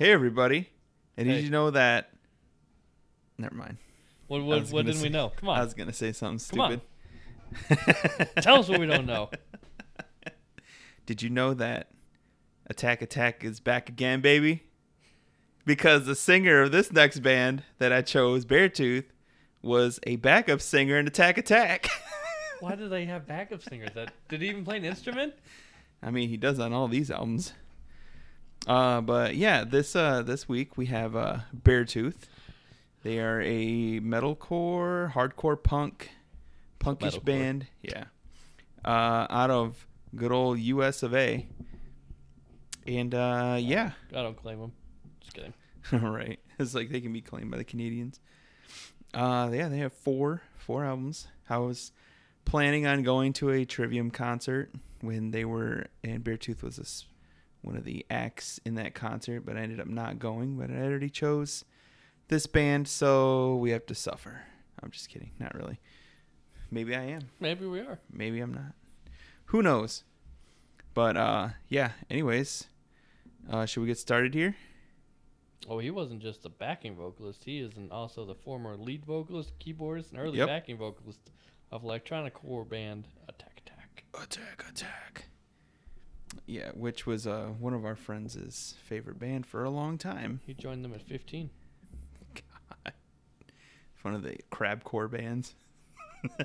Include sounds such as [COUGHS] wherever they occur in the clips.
Hey everybody! And Hey. did you know that? Never mind. What what, what didn't we know? Come on. I was gonna say something Come on. stupid. [LAUGHS] tell us what we don't know. [LAUGHS] Did you know that Attack Attack is back again, baby? Because the singer of this next band that I chose, Beartooth, was a backup singer in Attack Attack. Why do they have backup singers? That did he even play an instrument? [LAUGHS] I mean, he does on all these albums. Uh, but yeah, this uh this week we have uh Beartooth. They are a metalcore, hardcore punk, punkish Metalcore. band. Yeah, uh, out of good old U.S. of A. And uh, yeah, I don't claim them. Just kidding. [LAUGHS] right. It's like they can be claimed by the Canadians. Uh, yeah, they have four four albums. I was planning on going to a Trivium concert when they were, and Beartooth was this, one of the acts in that concert, but I ended up not going. But I already chose this band, so we have to suffer. I'm just kidding. Not really. Maybe I am. Maybe we are. Maybe I'm not. Who knows? But uh, yeah. Anyways, uh, should we get started here? Oh, he wasn't just a backing vocalist. He is an, also the former lead vocalist, keyboardist, and early Yep. backing vocalist of electronic core band Attack Attack. Attack, attack. Yeah, which was uh, one of our friends' favorite band for a long time. He joined them at 15. God. One of the crabcore bands. [LAUGHS]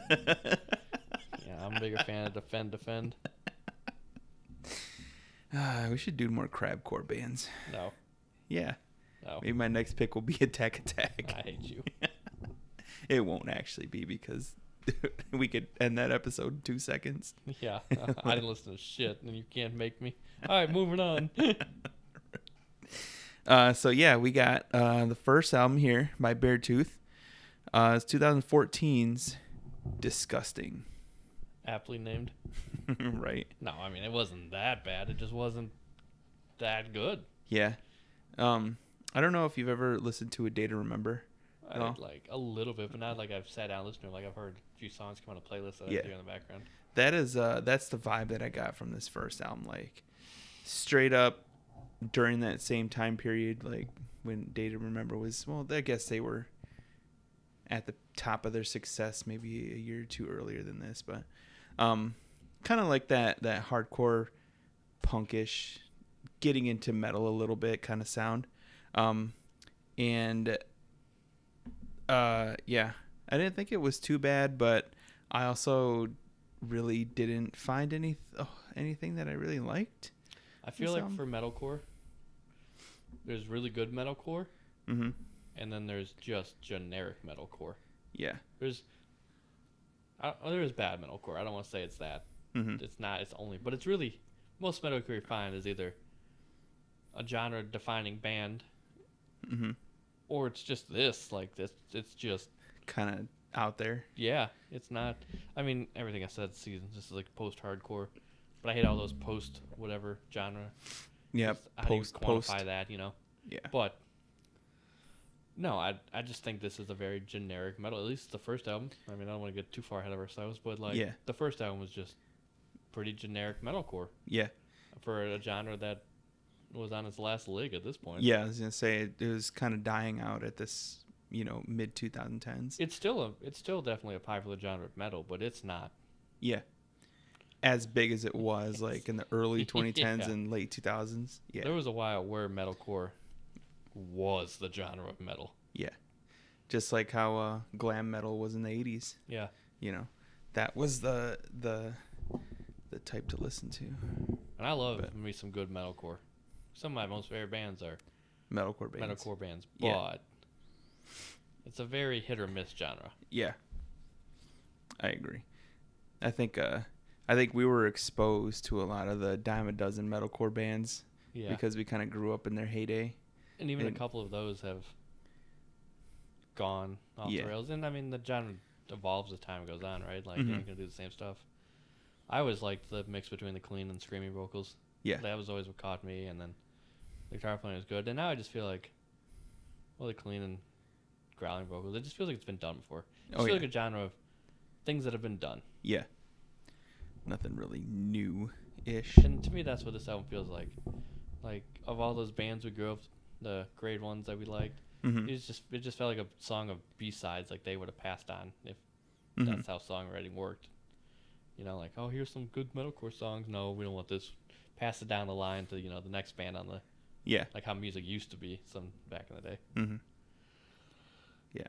Yeah, I'm a bigger fan of Defend Defend. [SIGHS] Ah, we should do more crabcore bands. No, Yeah, no, maybe my next pick will be Attack Attack. I hate you. [LAUGHS] it won't actually be because [LAUGHS] we could end that episode in two seconds. Yeah, [LAUGHS] I didn't listen to shit, and you can't make me. All right, moving on. [LAUGHS] Uh, so yeah, we got uh, the first album here by Beartooth. Uh, it's 2014's Disgusting. Aptly named. right. No, I mean it wasn't that bad. It just wasn't that good. Yeah. Um, I don't know if you've ever listened to A Day to Remember. I No. like a little bit, but not like I've sat down listening. Like I've heard a few songs come on a playlist that Yeah. I hear in the background. That is uh that's the vibe that I got from this first album. Like straight up during that same time period, like when Day to Remember was well, I guess they were at the top of their success maybe a year or two earlier than this, but um kind of like that that hardcore punkish getting into metal a little bit kind of sound. Um and uh yeah, I didn't think it was too bad, but I also really didn't find any oh, anything that I really liked. I feel like for metalcore, there's really good metalcore, Mm-hmm. and then there's just generic metalcore. Yeah. There's, I, oh, there is bad metalcore. I don't want to say it's that. Mm-hmm. It's not. It's only, but it's really most metalcore you find is either a genre-defining band, Mm-hmm. Or it's just this. Like this, it's just Kind of out there. Yeah, it's not. I mean, everything I said season. This is like post hardcore, but I hate all those post whatever genre. Yep. How do you Post quantify post. that? You know. Yeah. But no, I I just think this is a very generic metal. At least the first album. I mean, I don't want to get too far ahead of ourselves, but like Yeah. the first album was just pretty generic metalcore Yeah. for a genre that was on its last leg at this point. Yeah. I was gonna say it, it was kind of dying out at this, you know, mid 2010s. It's still a it's still definitely a popular genre of metal, but it's not. yeah. As big as it [LAUGHS] was, like in the early 2010s [LAUGHS] Yeah. and late 2000s. Yeah. There was a while where metalcore was the genre of metal. yeah. Just like how uh, glam metal was in the 80s. Yeah. You know, that was the the the type to listen to. And I love But- me some good metalcore. Some of my most favorite bands are Metalcore bands. metalcore bands, but Yeah. it's a very hit or miss genre. Yeah. I agree. I think uh I think we were exposed to a lot of the dime a dozen metalcore bands Yeah. because we kind of grew up in their heyday. and even and- a couple of those have gone off Yeah. the rails. And I mean, the genre evolves as time goes on, right? Like, Mhm. you're not going to do the same stuff. I always liked the mix between the clean and screaming vocals. Yeah. That was always what caught me. And then the guitar playing is good. And now I just feel like, well, the clean and growling vocals, it just feels like it's been done before. It just Oh, yeah. like a genre of things that have been done. Yeah. Nothing really new ish. And to me, that's what this album feels like. Like of all those bands we grew up the grade ones that we liked. Mhm. It just it just felt like a song of B sides, like they would have passed on if Mhm. that's how songwriting worked. You know, like oh here's some good metalcore songs. No, we don't want this. Pass it down the line to you know the next band on the Yeah. like how music used to be some back in the day. hmm Yeah.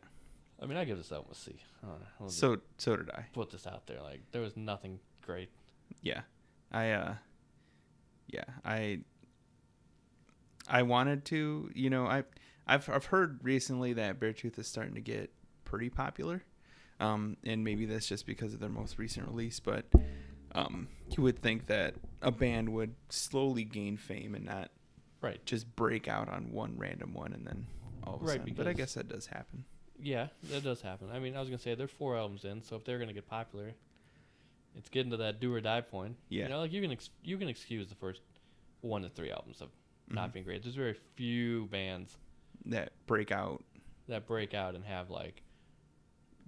I mean, I give this album a C. I don't know. I'll So so did I. put this out there. Like there was nothing great. Yeah. I uh yeah, I I wanted to, you know, I I've I've heard recently that Beartooth is starting to get pretty popular. Um and maybe that's just because of their most recent release, but um you would think that a band would slowly gain fame and not Right. just break out on one random one and then all of a Right, sudden. But I because- guess that does happen. Yeah, that does happen. I mean, I was gonna say they're four albums in, so if they're gonna get popular, it's getting to that do or die point. Yeah. You know, like you can ex- you can excuse the first one to three albums of not Mhm. being great. There's very few bands That break out. that break out and have like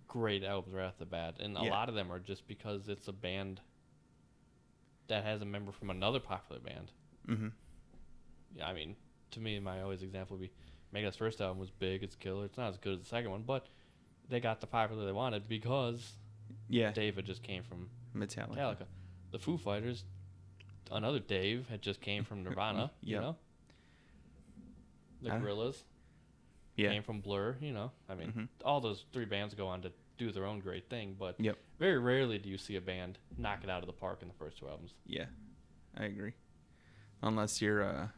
great albums right off the bat, and a Yeah. lot of them are just because it's a band that has a member from another popular band. Mhm. Yeah, I mean, to me, my always example would be Megadeth's first album was big, it's killer. It's not as good as the second one, but they got the popular they wanted because Yeah. David just came from Metallica. Metallica. The Foo Fighters, another Dave had just came from [LAUGHS] Nirvana. You know, the Uh, Gorillaz Yeah. came from Blur. You know, I mean, Mhm. all those three bands go on to do their own great thing, but Yep. very rarely do you see a band knock it out of the park in the first two albums. Yeah, I agree. Unless you're uh,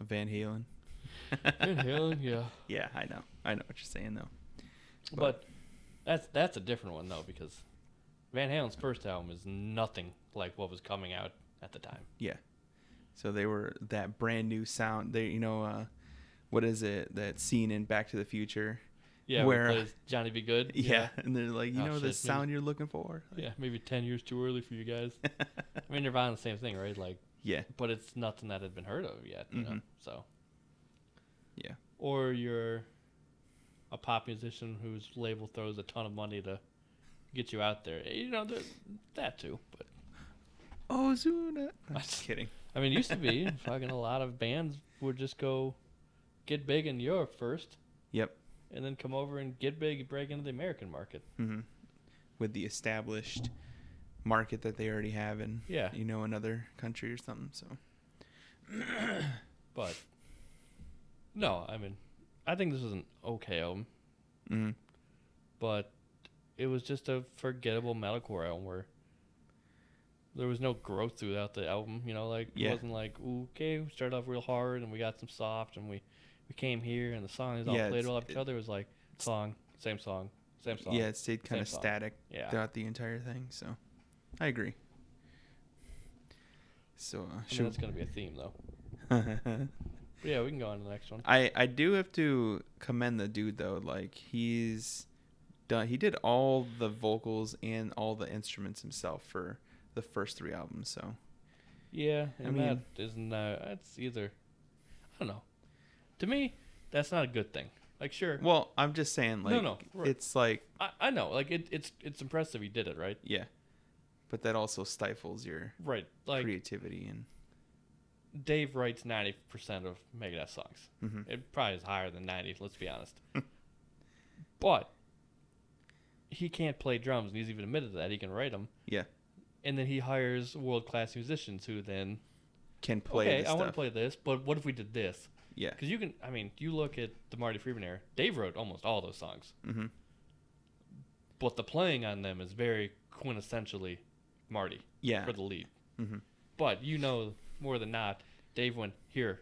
Van Halen. Van Halen, yeah. [LAUGHS] Yeah, I know. I know what you're saying though. But that's that's a different one though because Van Halen's first album is nothing like what was coming out at the time. Yeah. So they were that brand new sound. They, you know, uh, what is it? That scene in Back to the Future. Yeah, Where- Johnny B. Goode. [LAUGHS] Yeah, and they're like, you Oh, know, shit, the maybe- sound you're looking for. yeah, maybe ten years too early for you guys. [LAUGHS] I mean, Nirvana, the same thing, right? Like, yeah. but it's nothing that had been heard of yet, you know. Mhm. So, Yeah. or you're a pop musician whose label throws a ton of money to get you out there. You know, that too. But Ozuna. [LAUGHS] I'm just kidding. I mean, it used to be [LAUGHS] fucking a lot of bands would just go get big in Europe first. Yep. and then come over and get big, break into the American market. hmm With the established market that they already have in, Yeah. you know, another country or something. So. [COUGHS] But no, I mean, I think this was an okay album, hmm but it was just a forgettable metalcore album where there was no growth throughout the album. You know, like Yeah. it wasn't like "Ooh, okay, we started off real hard and we got some soft and we we came here and the songs all Yeah, played well off each other. It was like song, same song, same song. Yeah, it stayed kind of static yeah. throughout the entire thing. So, I agree. So, uh, I mean, that's gonna be a theme though. [LAUGHS] Yeah, we can go on to the next one. I I do have to commend the dude though. Like he's done. He did all the vocals and all the instruments himself for the first three albums. So Yeah, I and mean- that isn't. Uh, that's either. I don't know. To me, that's not a good thing. Like, sure, well, I'm just saying like No, no, right. it's like I, I know. Like, it, it's it's impressive he did it, right? yeah, but that also stifles your Right. Like, creativity and Dave writes ninety percent of Megadeth songs. mhm. It probably is higher than ninety. Let's be honest. [LAUGHS] but he can't play drums, and he's even admitted that he can write them. yeah And then he hires world class musicians who then can play. okay, I want to play this, but what if we did this? Yeah. Because you can, I mean, you look at the Marty Friedman era. Dave wrote almost all those songs, Mm-hmm. but the playing on them is very quintessentially Marty Yeah. for the lead. hmm But you know more than not, Dave went here.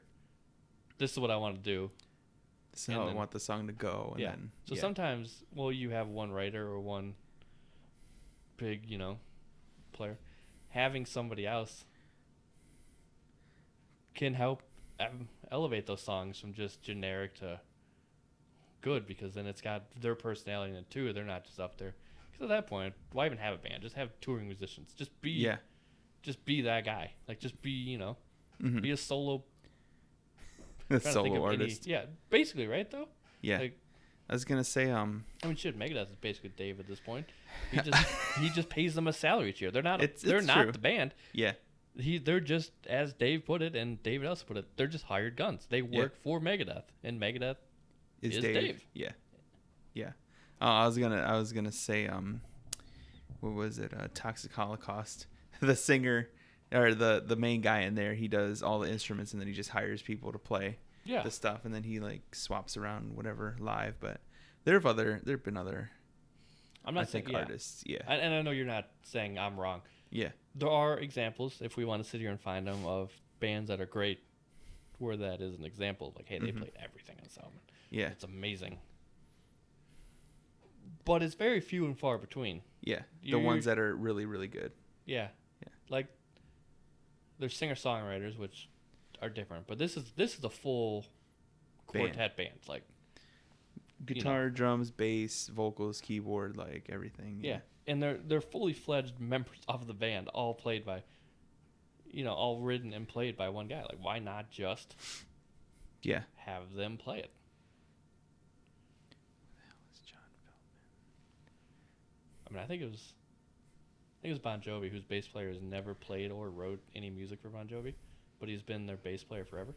This is what I want to do. This is And how I want the song to go. And yeah. Then, So yeah. sometimes, well, you have one writer or one big, you know, player. Having somebody else can help um, elevate those songs from just generic to good because then it's got their personality in it too. They're not just up there. At that point, why even have a band? Just have touring musicians. Just be, yeah. just be that guy. Like just be, you know, hmm be a solo [LAUGHS] The trying to think solo of any- artist. yeah, basically, right though. yeah. Like, I was gonna say um. I mean, shit, Megadeth is basically Dave at this point. He just [LAUGHS] he just pays them a salary each year. They're not It's- they're it's not true. the band. Yeah. he they're just as Dave put it and David also put it. They're just hired guns. They Yeah. work for Megadeth, and Megadeth. Is, Is Dave. Dave. Yeah. Yeah. Uh, I was gonna I was gonna say um, what was it? Uh, Toxic Holocaust. [LAUGHS] the singer or the the main guy in there, he does all the instruments and then he just hires people to play Yeah, the stuff and then he like swaps around whatever live. But there have other there have been other I'm I not think saying yeah. artists. Yeah. And, and I know you're not saying I'm wrong. yeah. There are examples, if we want to sit here and find them, of bands that are great, where that is an example. Like, hey, they Mhm. played everything on this album. Yeah. It's amazing. But it's very few and far between. Yeah. The You- ones that are really really good. Yeah. Yeah. Like there's singer songwriters which are different, but this is this is a full Band. quartet band. Like Guitar, drums, bass, vocals, keyboard, like everything. yeah. And they're they're fully fledged members of the band, all played by you know, all written and played by one guy. Like why not just Yeah. have them play it? I mean I think it was I think it was Bon Jovi whose bass player has never played or wrote any music for Bon Jovi, but he's been their bass player forever.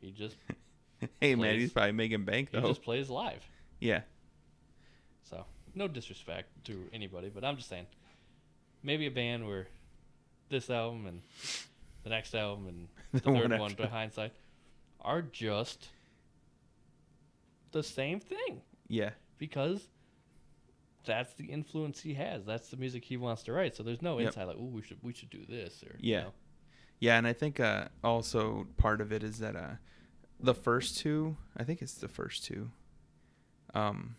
He just [LAUGHS] hey man, he's probably making bank though. he just plays live. Yeah. So no disrespect to anybody, but I'm just saying, maybe a band where this album and the next album and [LAUGHS] the, The one third one, after. to hindsight, are just the same thing Yeah. because that's the influence he has. That's the music he wants to write. So there's no Yep. insight like, oh, we should we should do this or you Yeah. know. Yeah, and I think uh, also part of it is that uh, the first two, I think it's the first two, um,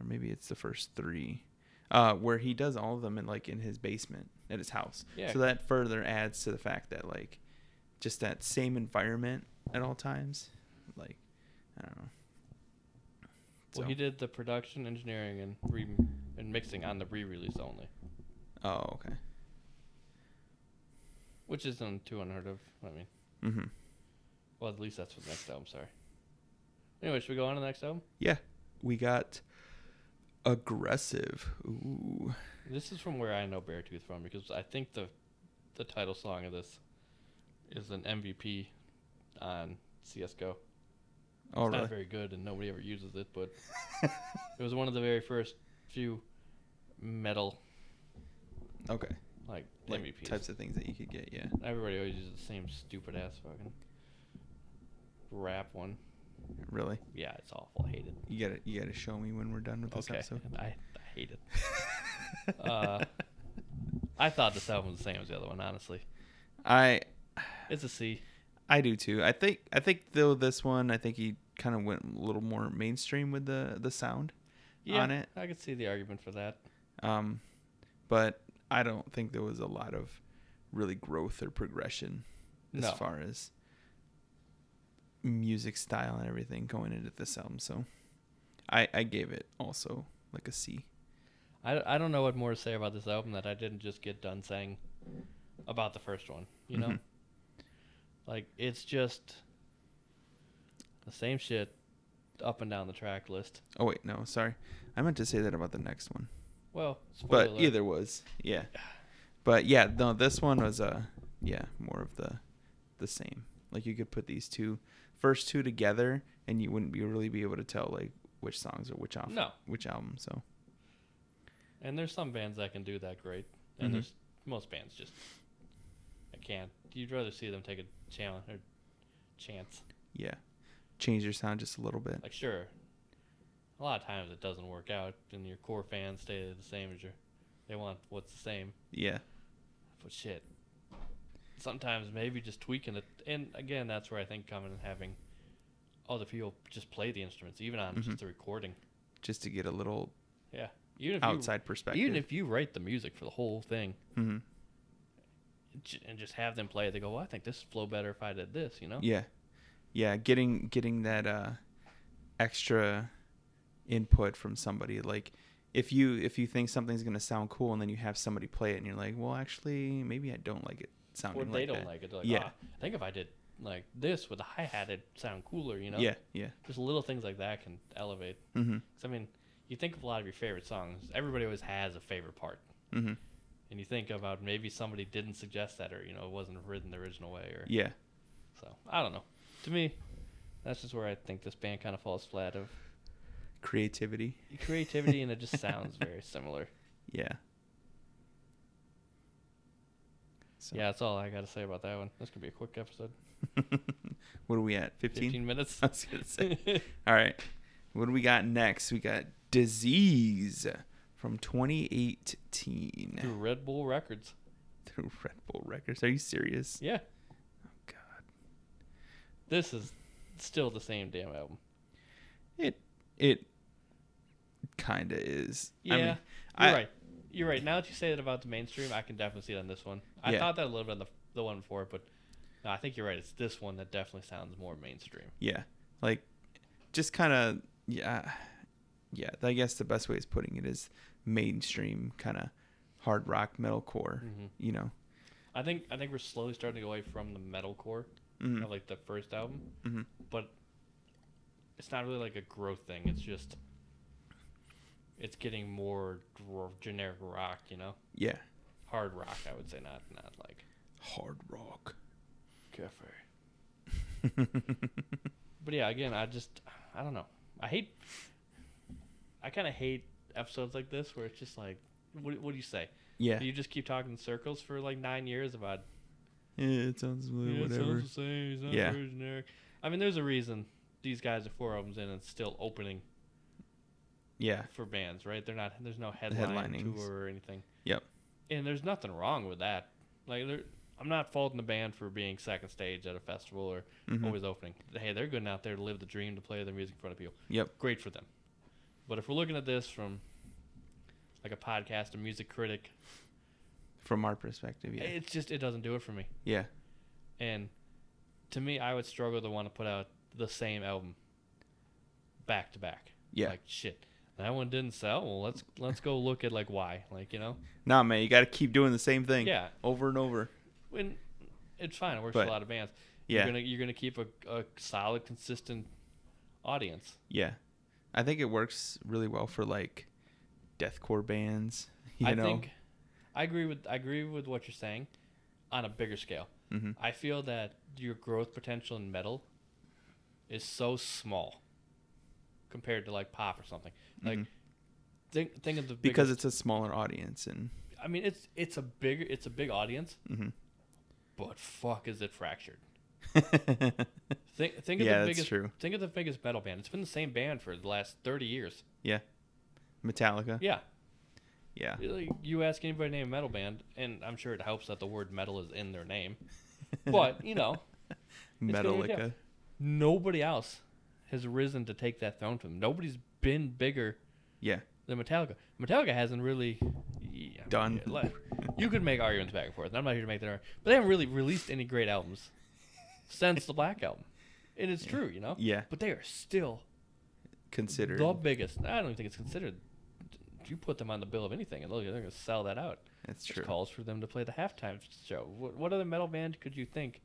or maybe it's the first three, uh, where he does all of them in like in his basement at his house. Yeah. So that further adds to the fact that like, just that same environment at all times, like, I don't know. Well, So- he did the production, engineering, and re- and mixing on the re-release only, Oh, okay. which isn't too unheard of. I mean. Mm-hmm. Well, at least that's for the next album. Sorry. Anyway, should we go on to the next album? Yeah, we got aggressive. Ooh. This is from where I know Beartooth from because I think the the title song of this is an MVP on CS:GO. Oh, it's really? not very good, and nobody ever uses it, but it was one of the very first few metal Okay. like, like MVPs. types of things that you could get. Yeah. Everybody always uses the same stupid ass fucking rap one. Really. Yeah, it's awful. I hate it. You gotta you gotta show me when we're done with this Okay, episode. [LAUGHS] I, I hate it. [LAUGHS] uh, I thought this album was the same as the other one. Honestly, I it's a C. I do too. I think I think though this one I think he kind of went a little more mainstream with the the sound Yeah, on it. I could see the argument for that. Um, but I don't think there was a lot of really growth or progression as No. far as music style and everything going into this album. So I I gave it also like a C. I, I don't know what more to say about this album that I didn't just get done saying about the first one. You know, Mhm. Like it's just the same shit up and down the track list. Oh wait, no, sorry. I meant to say that about the next one. Well, but either was yeah [SIGHS] but yeah no this one was uh yeah more of the the same like you could put these two first two together and you wouldn't be really be able to tell like which songs or which album No. which album so And there's some bands that can do that great, and Mhm. there's most bands just I can't. You'd rather see them take a challenge or chance. yeah change your sound just a little bit Like sure, a lot of times it doesn't work out, and your core fans stay the same as your. They want what's the same, yeah but shit. Sometimes maybe just tweaking it, and again, that's where I think coming and having other people just play the instruments, even on Mhm. just the recording. just to get a little Yeah, even if outside you, perspective even if you write the music for the whole thing, hmm j- and just have them play it. They go, well, I think this flow better if I did this, you know? yeah yeah getting getting that uh extra input from somebody like if you if you think something's gonna sound cool and then you have somebody play it and you're like well actually maybe i don't like it sounding Or they like don't that. like it. They're like, Yeah. "Ah, I think if I did like this with a hi hat, it'd sound cooler, you know? yeah yeah Just little things like that can elevate. mm-hmm 'Cause, I mean, you think of a lot of your favorite songs. Everybody always has a favorite part. mm-hmm and you think about maybe somebody didn't suggest that, or you know, it wasn't written the original way, or Yeah. so. I don't know. To me, that's just where I think this band kind of falls flat of Creativity. creativity, and it just [LAUGHS] sounds very similar. Yeah. So, Yeah, that's all I got to say about that one. This could be a quick episode. [LAUGHS] what are we at? 15? 15 minutes. [LAUGHS] I was gonna say. All right. What do we got next? We got Disease from 2018 Through Red Bull Records. through Red Bull Records. Are you serious? Yeah, Oh God. this is still the same damn album. It it kind of is. Yeah, I mean, you're I, right. You're right. Now that you say that about the mainstream, I can definitely see it on this one. I Yeah. thought that a little bit on the the one before, but no, I think you're right. It's this one that definitely sounds more mainstream. Yeah. Like just kind of yeah. Yeah, I guess the best way is putting it is mainstream kind of hard rock metalcore, Mhm. you know. I think I think we're slowly starting to go away from the metalcore Mhm. of like the first album, Mhm. but it's not really like a growth thing. It's just it's getting more generic rock, you know, Yeah. hard rock. I would say not not like Hard rock. cafe. [LAUGHS] But yeah, again, I just I don't know. I hate. I kind of hate episodes like this where it's just like, what, what do you say? yeah. Do you just keep talking in circles for like nine years about Yeah, it sounds yeah, it whatever. sounds the same, it sounds Yeah. very generic. I mean, there's a reason these guys are four albums in and still opening Yeah. for bands, right? They're not. There's no headline tour or anything. Yep. And there's nothing wrong with that. Like, I'm not faulting the band for being second stage at a festival or Mhm. always opening. Hey, they're good out there to live the dream to play their music in front of people. Yep. Great for them. But if we're looking at this from like a podcast, a music critic, From our perspective, yeah. it's just it doesn't do it for me. yeah. And to me, I would struggle to want to put out the same album back to back. Yeah. Like shit, that one didn't sell. Well, let's let's go look at like why. Like you know, Nah, man, you got to keep doing the same thing. yeah. Over and over. When it's fine, it works But- for a lot of bands. Yeah. You're gonna you're gonna keep a, a solid, consistent audience. Yeah. I think it works really well for like deathcore bands. [LAUGHS] You I know. think I agree with I agree with what you're saying on a bigger scale. Mhm. I feel that your growth potential in metal is so small compared to like pop or something. Like Mhm. think think of the because biggest- it's a smaller audience and I mean it's it's a bigger it's a big audience, mhm. but fuck is it fractured. [LAUGHS] Think think of Yeah, the biggest true. think of the biggest metal band. It's been the same band for the last 30 years. yeah. Metallica. Yeah. Yeah. Like, You ask anybody to name a metal band, and I'm sure it helps that the word metal is in their name. [LAUGHS] But, you know, It's gonna work out. Metallica. nobody else has risen to take that throne from them. Nobody's been bigger Yeah. than Metallica. Metallica hasn't really yeah, Done. yeah, like, you could make arguments back and forth. and I'm not here to make that argument, but they haven't really released any great albums since the Black Album, and it's true, you know. Yeah. But they are still Considered. the biggest. I don't even think it's considered. You put them on the bill of anything, and look, they're going to sell that out. That's true. calls for them to play the halftime show. What, what other metal band could you think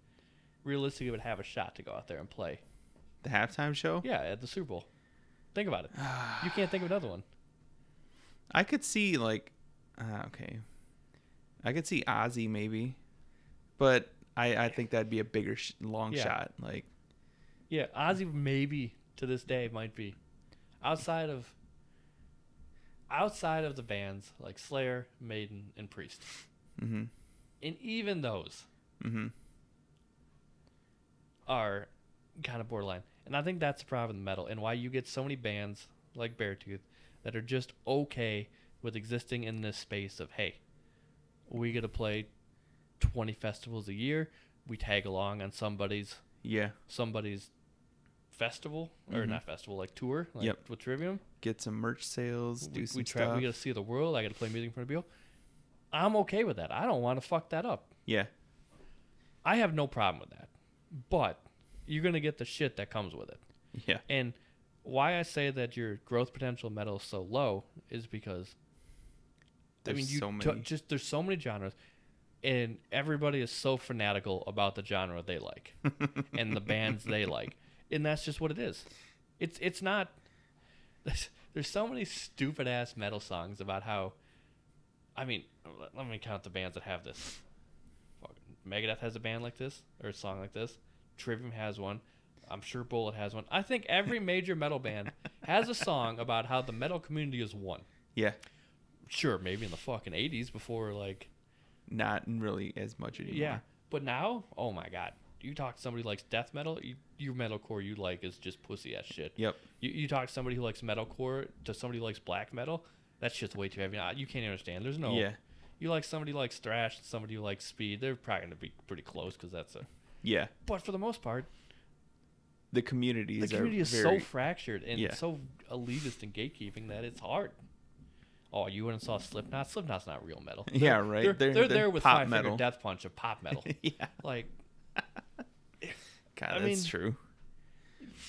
realistically would have a shot to go out there and play? The halftime show? Yeah, at the Super Bowl. Think about it. You can't think of another one. [SIGHS] I could see like uh, okay. I could see Ozzy maybe. But I I think that'd be a bigger sh- long Yeah. shot like Yeah, Ozzy maybe to this day might be outside of outside of the bands like Slayer, Maiden, and Priest. mhm. And even those Mhm. are kind of borderline. And I think that's the problem with metal and why you get so many bands like Beartooth that are just okay with existing in this space of hey, we get to play 20 festivals a year. We tag along on somebody's Yeah. somebody's festival or Mhm. not festival like tour like Yep. with Trivium. Get some merch sales, do we, some we try stuff. we got to see the world. I got to play music in front of people. I'm okay with that. I don't want to fuck that up. yeah. I have no problem with that. But you're to get the shit that comes with it. Yeah. And why I say that your growth potential metal is so low is because I mean, you so t- many. just there's so many genres, and everybody is so fanatical about the genre they like [LAUGHS] and the bands they like, and that's just what it is. It's it's not. There's, there's so many stupid ass metal songs about how I mean, let, let me count the bands that have this. Megadeth has a band like this or a song like this. Trivium has one. I'm sure Bullet has one. I think every [LAUGHS] major metal band has a song about how the metal community is one. Yeah. Sure, maybe in the fucking 80s before like Not really as much anymore. yeah, but now, oh my god. You talk to somebody who likes death metal, you, your metalcore you like is just pussy ass shit. Yep. You, you talk to somebody who likes metalcore to somebody who likes black metal, that's just way too heavy. You can't understand. There's no. Yeah. You like somebody who likes thrash, somebody who likes speed. They're probably gonna be pretty close because that's a. Yeah. But for the most part, The communities the community is very, so fractured and Yeah. so elitist and gatekeeping that it's hard. Oh, you and saw Slipknot. Slipknot's not real metal. Yeah, They're- right. They're, They're- they're, they're there with pop Five metal. Finger Death Punch of pop metal. [LAUGHS] yeah. like [LAUGHS] God, I that's mean, true.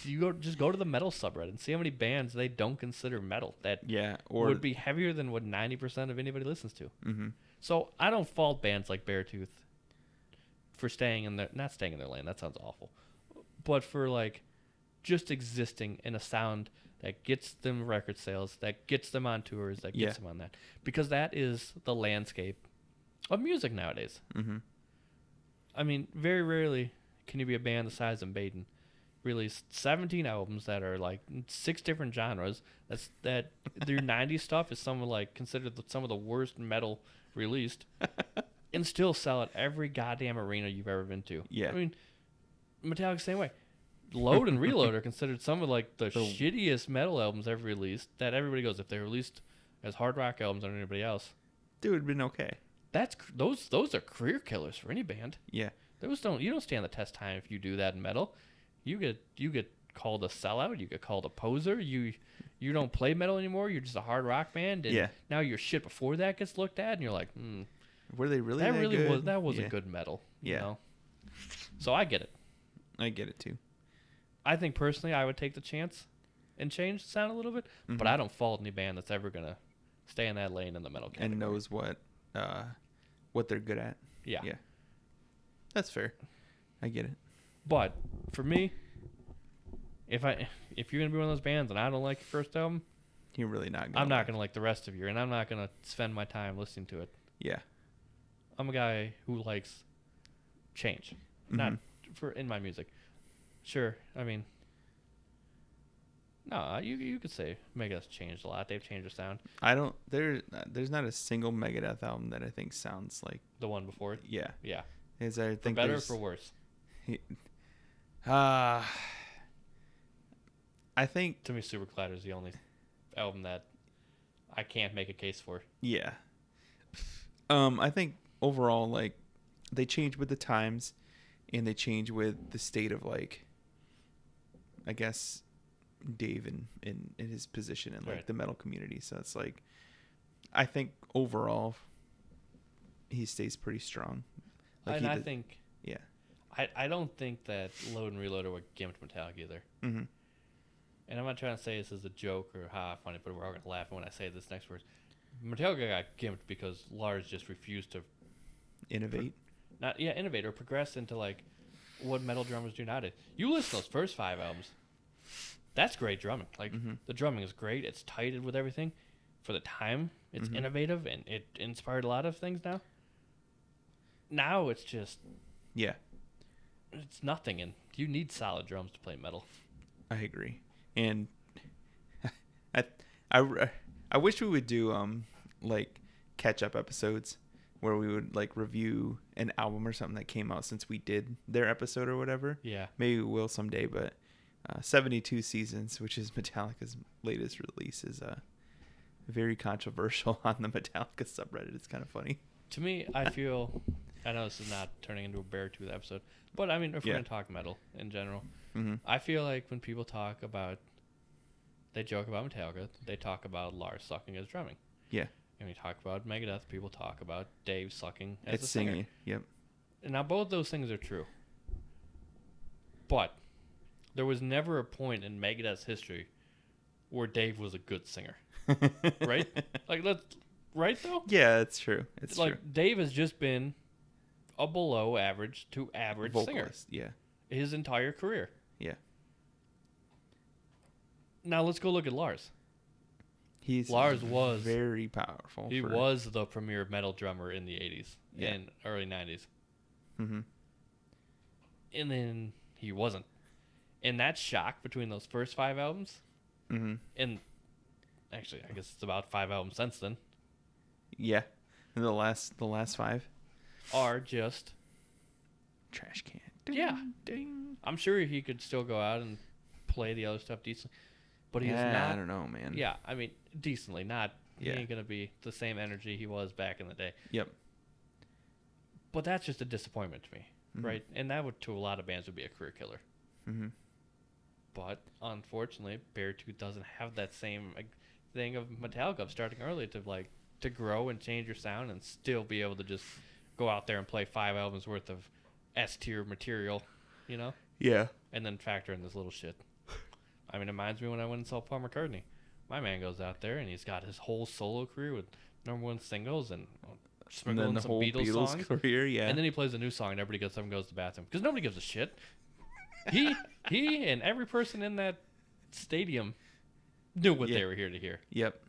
you go just go to the metal subreddit and see how many bands they don't consider metal that Yeah. Or would be heavier than what ninety percent of anybody listens to. hmm So I don't fault bands like Beartooth for staying in their not staying in their lane. That sounds awful, but for like just existing in a sound that gets them record sales, that gets them on tours, that gets Yeah. them on that, because that is the landscape of music nowadays. hmm I mean, very rarely can you be a band the size of Maiden, release 17 albums that are like six different genres. That's that their [LAUGHS] 90s stuff is some of like considered the, some of the worst metal released, [LAUGHS] and still sell at every goddamn arena you've ever been to. Yeah. I mean, Metallica same way. Load and [LAUGHS] Reload are considered some of like the, The- shittiest metal albums ever released. That everybody goes if they're released as hard rock albums than anybody else. Dude, it'd been okay. That's those those are career killers for any band. Yeah. Those don't you don't stand the test time if you do that in metal. You get you get called a sellout. You get called a poser. You you don't play metal anymore. You're just a hard rock band. And Yeah. Now your shit before that gets looked at, and you're like, hmm, Were they really that that, really good? was that was yeah. a good metal. You Yeah. know? So I get it. I get it too. I think personally, I would take the chance and change the sound a little bit. But Mhm. I don't fault any band that's ever gonna stay in that lane in the metal category. and knows what uh what they're good at. Yeah. Yeah. That's fair. I get it. But for me, if I if you're gonna be one of those bands and I don't like your first album, You're really not gonna I'm not like- gonna like the rest of you, and I'm not gonna spend my time listening to it. Yeah. I'm a guy who likes change, not Mhm. for in my music. Sure, I mean, no, you you could say Megadeth's changed a lot. They've changed their sound. I don't there there's not a single Megadeth album that I think sounds like The one before, yeah. yeah, Is I for think better or for worse. [LAUGHS] Uh I think To me, Super Collider is the only album that I can't make a case for. yeah. Um I think overall like they change with the times and they change with the state of like I guess Dave in in, in his position in like Right. the metal community. So it's like I think overall he stays pretty strong. Like and I did- think yeah. I, I don't think that Load and Reload are gimped Metallica either. hmm And I'm not trying to say this as a joke or ha funny, but we're all gonna laugh when I say this next word. Metallica got gimped because Lars just refused to Innovate. not yeah innovate or progress into like what metal drummers do nowadays. You listen to those first five albums, that's great drumming. Like Mhm. the drumming is great. It's tighted with everything. For the time, it's Mhm. innovative and it inspired a lot of things. Now, now it's just Yeah. it's nothing, and you need solid drums to play metal. I agree, and [LAUGHS] I, I, I wish we would do um like catch up episodes where we would like review an album or something that came out since we did their episode or whatever. Yeah, Maybe we will someday, but uh, 72 seasons, which is Metallica's latest release, is uh very controversial [LAUGHS] on the Metallica subreddit. It's kind of funny. to me, I feel. I know this is not turning into a Beartooth episode, but I mean, if we're gonna talk metal in general, hmm I feel like when people talk about, they joke about Metallica, they talk about Lars sucking as drumming. Yeah, And we talk about Megadeth, people talk about Dave sucking as it's a singer. singing. Yep. And now both those things are true. But there was never a point in Megadeth's history where Dave was a good singer, [LAUGHS] right? like let's right though. Yeah, it's true. It's like true. Dave has just been a below average to average singer Yeah. his entire career. Yeah. Now let's go look at Lars. He's Lars was- very powerful. He for- was the premier metal drummer in the 80s Yeah. and early 90s. Mhm. And then he wasn't. And that shock between those first five albums, Mhm. and actually, I guess it's about five albums since then, Yeah. And the last the last five are just. trash can. Yeah. Ding. I'm sure he could still go out and play the other stuff decently, but he's yeah, not. I don't know, man. Yeah, I mean, decently. Not. He Yeah. ain't gonna be the same energy he was back in the day. Yep. But that's just a disappointment to me, Mhm. right? And that would, to a lot of bands, would be a career killer. Mhm. But unfortunately, Beartooth doesn't have that same like, thing of Metallica of starting early to like to grow and change your sound and still be able to just go out there and play five albums worth of S tier material, you know, Yeah. and then factor in this little shit. I mean, it reminds me when I went and saw Paul McCartney. My man goes out there and he's got his whole solo career with number one singles and uh, And sprinkling then the some whole Beatles, Beatles, songs. [LAUGHS] career, yeah. And then he plays a new song and everybody gets up and goes to the bathroom because nobody gives a shit. He he and every person in that stadium knew what Yeah. they were here to hear. yep.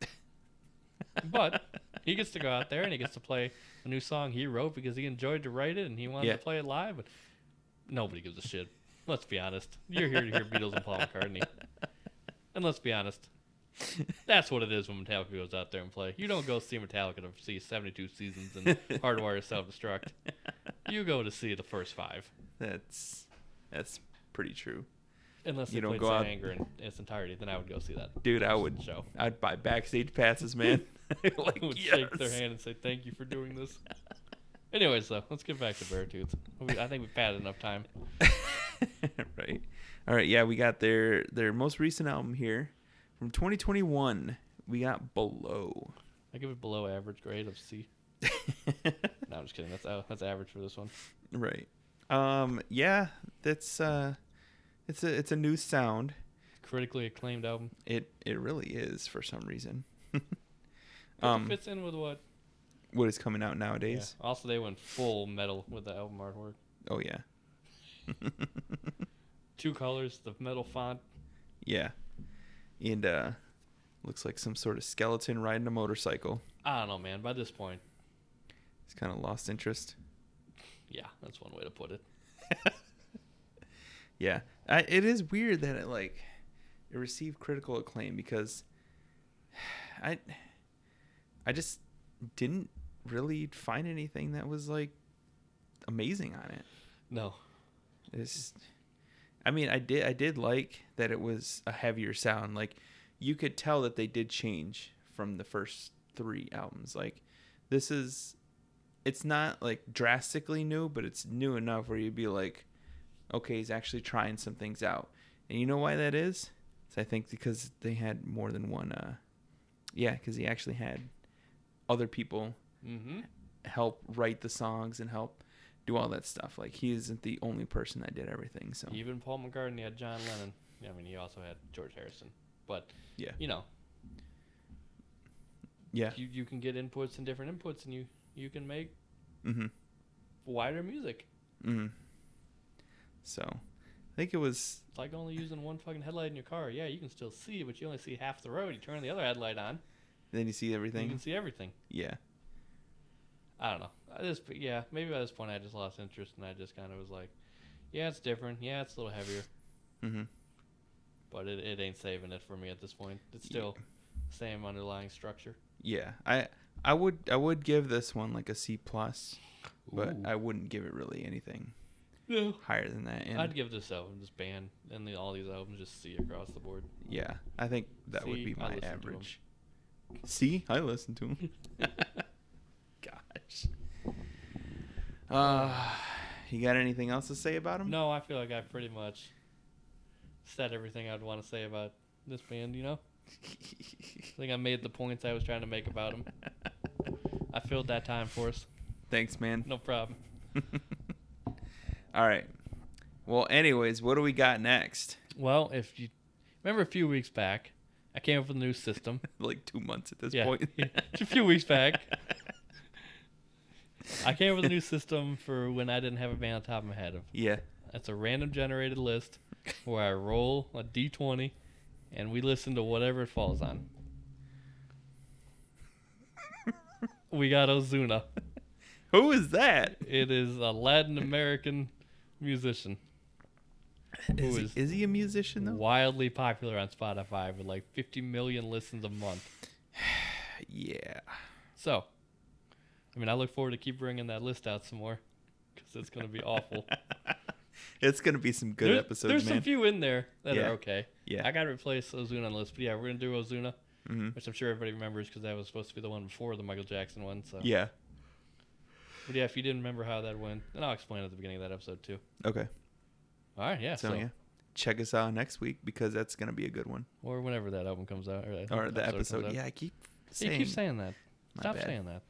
[LAUGHS] But he gets to go out there and he gets to play a new song he wrote because he enjoyed to write it and he wanted Yeah. to play it live. But nobody gives a shit. Let's be honest. You're here to hear Beatles and Paul McCartney. [LAUGHS] And let's be honest. That's what it is when Metallica goes out there and play. You don't go see Metallica to see 72 seasons and Hardwire Self Destruct. You go to see the first five. That's that's pretty true. Unless You don't go out- Anger in its entirety, then I would go see that. Dude, I would show. I'd buy backstage passes, man. [LAUGHS] [LAUGHS] like would yes. shake their hand and say thank you for doing this. Anyways, though, let's get back to Beartooth. I think we've had enough time. [LAUGHS] right. All right, yeah, we got their their most recent album here from 2021. We got Below. I give it below average grade of C. [LAUGHS] No, I'm just kidding. That's uh, that's average for this one. right. Um yeah, that's uh it's a it's a new sound. Critically acclaimed album. It it really is for some reason. [LAUGHS] It um fits in with what? what is coming out Yeah. nowadays? Also, they went full metal with the album artwork. Oh yeah. [LAUGHS] Two colors, the metal font. Yeah. And uh looks like some sort of skeleton riding a motorcycle. I don't know, man. By this point, It's kind of lost interest. yeah, that's one way to put it. [LAUGHS] Yeah, I, it is weird that it like it received critical acclaim because [SIGHS] I I just didn't really find anything that was like amazing on it. No. It's I mean, I did I did like that it was a heavier sound. Like you could tell that they did change from the first 3 albums. Like this is it's not like drastically new, but it's new enough where you'd be like okay, he's actually trying some things out. And you know why that is? It's, I think because they had more than one uh yeah, cuz he actually had other people Mm-hmm. help write the songs and help do all that stuff. Like he isn't the only person that did everything. So Even Paul McCartney had John Lennon. Yeah, I mean, he also had George Harrison. But yeah, you know, yeah, you you can get inputs and different inputs, and you you can make mm-hmm, wider music. mm-hmm. So I think it was It's like only using one fucking headlight in your car. Yeah, you can still see, but you only see half the road. You turn the other headlight on, then you see everything. you can see everything. Yeah, I don't know. I just yeah, maybe by this point I just lost interest, and I just kind of was like, yeah, it's different. Yeah, it's a little heavier, mm-hmm. but it, it ain't saving it for me at this point. It's Yeah. still same underlying structure. yeah. I I would I would give this one like a C plus, but Ooh. I wouldn't give it really anything No. higher than that. And I'd give this album, just band, and the, all these albums just C across the board. yeah, I think that would be my listen to 'em. average. See, I listen to him. [LAUGHS] [LAUGHS] Gosh. Uh, you got anything else to say about him? No, I feel like I pretty much said everything I'd want to say about this band. You know, [LAUGHS] I think I made the points I was trying to make about him. I filled that time for us. Thanks, man. No problem. [LAUGHS] All right. Well, anyways, what do we got next? Well, if you remember a few weeks back, I came up with a new system. [LAUGHS] like two months at this yeah, point. a few weeks back. I came up with a new system for when I didn't have a band on top of my head. Yeah. That's a random generated list where I roll a d20 and we listen to whatever it falls on. we got Ozuna. Who is that? It is a Latin American musician. Is, he, is he a musician though? Wildly popular on Spotify with like 50 million listens a month. [SIGHS] yeah. So, I mean, I look forward to keep bringing that list out some more because it's going to be awful. [LAUGHS] It's gonna be some good There- episodes, There's man. some few in there that Yeah. are okay. yeah. I got to replace Ozuna on the list, but yeah, we're going to do Ozuna, hmm which I'm sure everybody remembers because that was supposed to be the one before the Michael Jackson one. So, Yeah. but yeah, if you didn't remember how that went, then I'll explain at the beginning of that episode too. Okay. All right, yeah. So, So, yeah, check us out next week because that's gonna be a good one. or whenever that album comes out, or, Or the episode. Yeah, I keep You saying. keep saying that. My Stop bad. saying that.